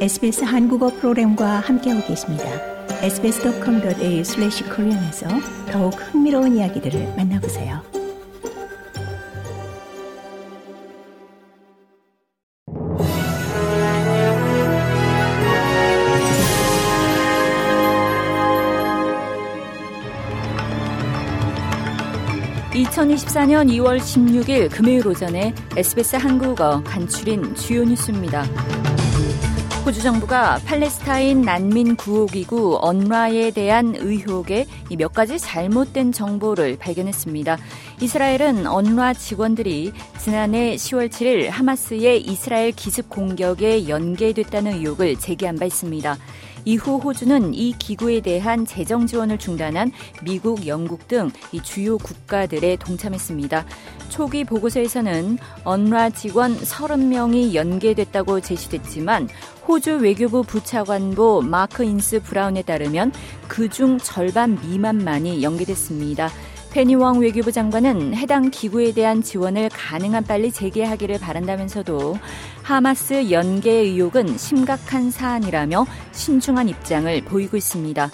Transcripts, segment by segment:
SBS 한국어 프로그램과 함께하고 계십니다. sbs.com.au/korean에서 더욱 흥미로운 이야기들을 만나보세요. (2024년 2월 16일) 금요일 오전에 SBS 한국어 간추린 주요 뉴스입니다. 호주 정부가 팔레스타인 난민 구호기구 언라에 대한 의혹에 몇 가지 잘못된 정보를 발견했습니다. 이스라엘은 언라 직원들이 지난해 10월 7일 하마스의 이스라엘 기습 공격에 연계됐다는 의혹을 제기한 바 있습니다. 이후 호주는 이 기구에 대한 재정 지원을 중단한 미국, 영국 등이 주요 국가들에 동참했습니다. 초기 보고서에서는 UNRWA 직원 30명이 연계됐다고 제시됐지만 호주 외교부 부차관보 마크 인스 브라운에 따르면 그중 절반 미만만이 연계됐습니다. 페니웡 외교부 장관은 해당 기구에 대한 지원을 가능한 빨리 재개하기를 바란다면서도 하마스 연계 의혹은 심각한 사안이라며 신중한 입장을 보이고 있습니다.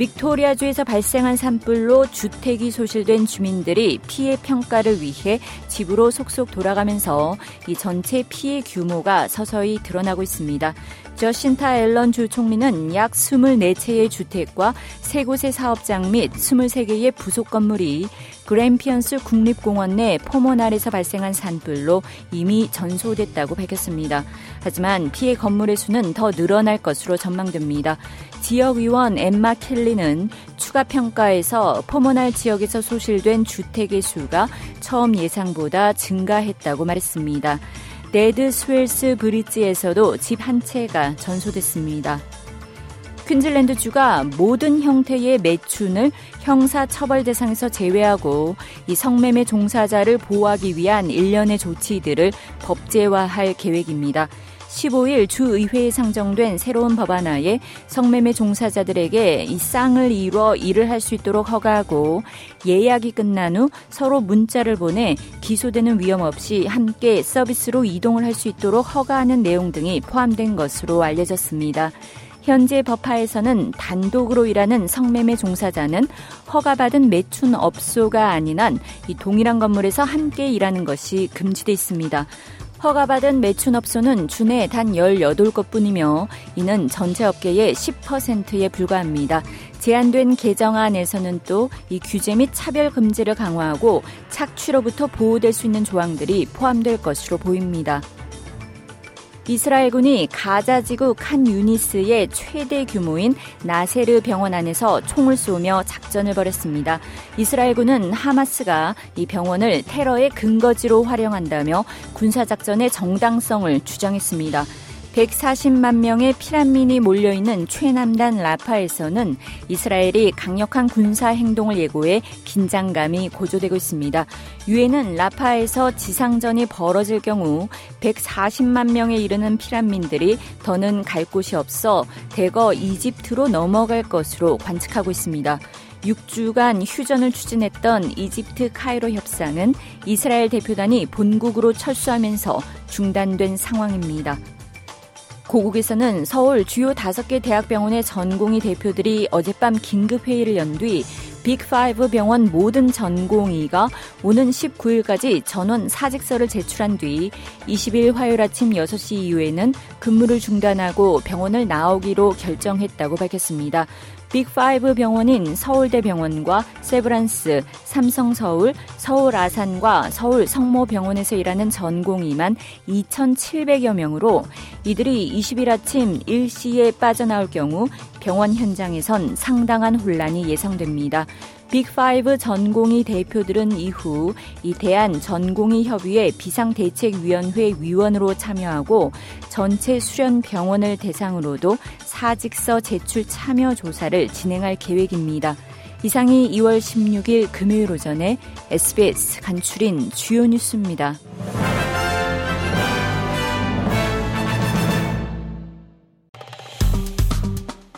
빅토리아주에서 발생한 산불로 주택이 소실된 주민들이 피해 평가를 위해 집으로 속속 돌아가면서 이 전체 피해 규모가 서서히 드러나고 있습니다. 저신타 앨런 주 총리는 약 24채의 주택과 3곳의 사업장 및 23개의 부속 건물이 그램피언스 국립공원 내 포모날에서 발생한 산불로 이미 전소됐다고 밝혔습니다. 하지만 피해 건물의 수는 더 늘어날 것으로 전망됩니다. 지역의원 엠마 켈리 는 추가 평가에서 포모날 지역에서 소실된 주택의 수가 처음 예상보다 증가했다고 말했습니다. 대드스웰스 브릿지에서도 집 한 채가 전소됐습니다. 퀸즐랜드 주가 모든 형태의 매춘을 형사 처벌 대상에서 제외하고 이 성매매 종사자를 보호하기 위한 일련의 조치들을 법제화할 계획입니다. 15일 주의회에 상정된 새로운 법안하에 성매매 종사자들에게 이 쌍을 이뤄 일을 할 수 있도록 허가하고 예약이 끝난 후 서로 문자를 보내 기소되는 위험 없이 함께 서비스로 이동을 할 수 있도록 허가하는 내용 등이 포함된 것으로 알려졌습니다. 현재 법하에서는 단독으로 일하는 성매매 종사자는 허가받은 매춘 업소가 아닌 한 이 동일한 건물에서 함께 일하는 것이 금지돼 있습니다. 허가받은 매춘업소는 주내 단 18곳 뿐이며 이는 전체 업계의 10%에 불과합니다. 제한된 개정안에서는 또 이 규제 및 차별 금지를 강화하고 착취로부터 보호될 수 있는 조항들이 포함될 것으로 보입니다. 이스라엘군이 가자 지구 칸 유니스의 최대 규모인 나세르 병원 안에서 총을 쏘며 작전을 벌였습니다. 이스라엘군은 하마스가 이 병원을 테러의 근거지로 활용한다며 군사작전의 정당성을 주장했습니다. 140만 명의 피란민이 몰려있는 최남단 라파에서는 이스라엘이 강력한 군사 행동을 예고해 긴장감이 고조되고 있습니다. 유엔은 라파에서 지상전이 벌어질 경우 140만 명에 이르는 피란민들이 더는 갈 곳이 없어 대거 이집트로 넘어갈 것으로 관측하고 있습니다. 6주간 휴전을 추진했던 이집트 카이로 협상은 이스라엘 대표단이 본국으로 철수하면서 중단된 상황입니다. 고국에서는 서울 주요 다섯 개 대학병원의 전공의 대표들이 어젯밤 긴급회의를 연 뒤 빅5 병원 모든 전공의가 오는 19일까지 전원 사직서를 제출한 뒤 20일 화요일 아침 6시 이후에는 근무를 중단하고 병원을 나오기로 결정했다고 밝혔습니다. 빅5 병원인 서울대병원과 세브란스, 삼성서울, 서울 아산과 서울 성모병원에서 일하는 전공의만 2,700여 명으로 이들이 20일 아침 일시에 빠져나올 경우 병원 현장에선 상당한 혼란이 예상됩니다. 빅5 전공의 대표들은 이후 이 대한 전공의 협의회 비상대책위원회 위원으로 참여하고 전체 수련 병원을 대상으로도 사직서 제출 참여 조사를 진행할 계획입니다. 이상이 2월 16일 금요일 오전에 SBS 간추린 주요 뉴스입니다.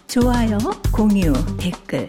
좋아요, 공유, 댓글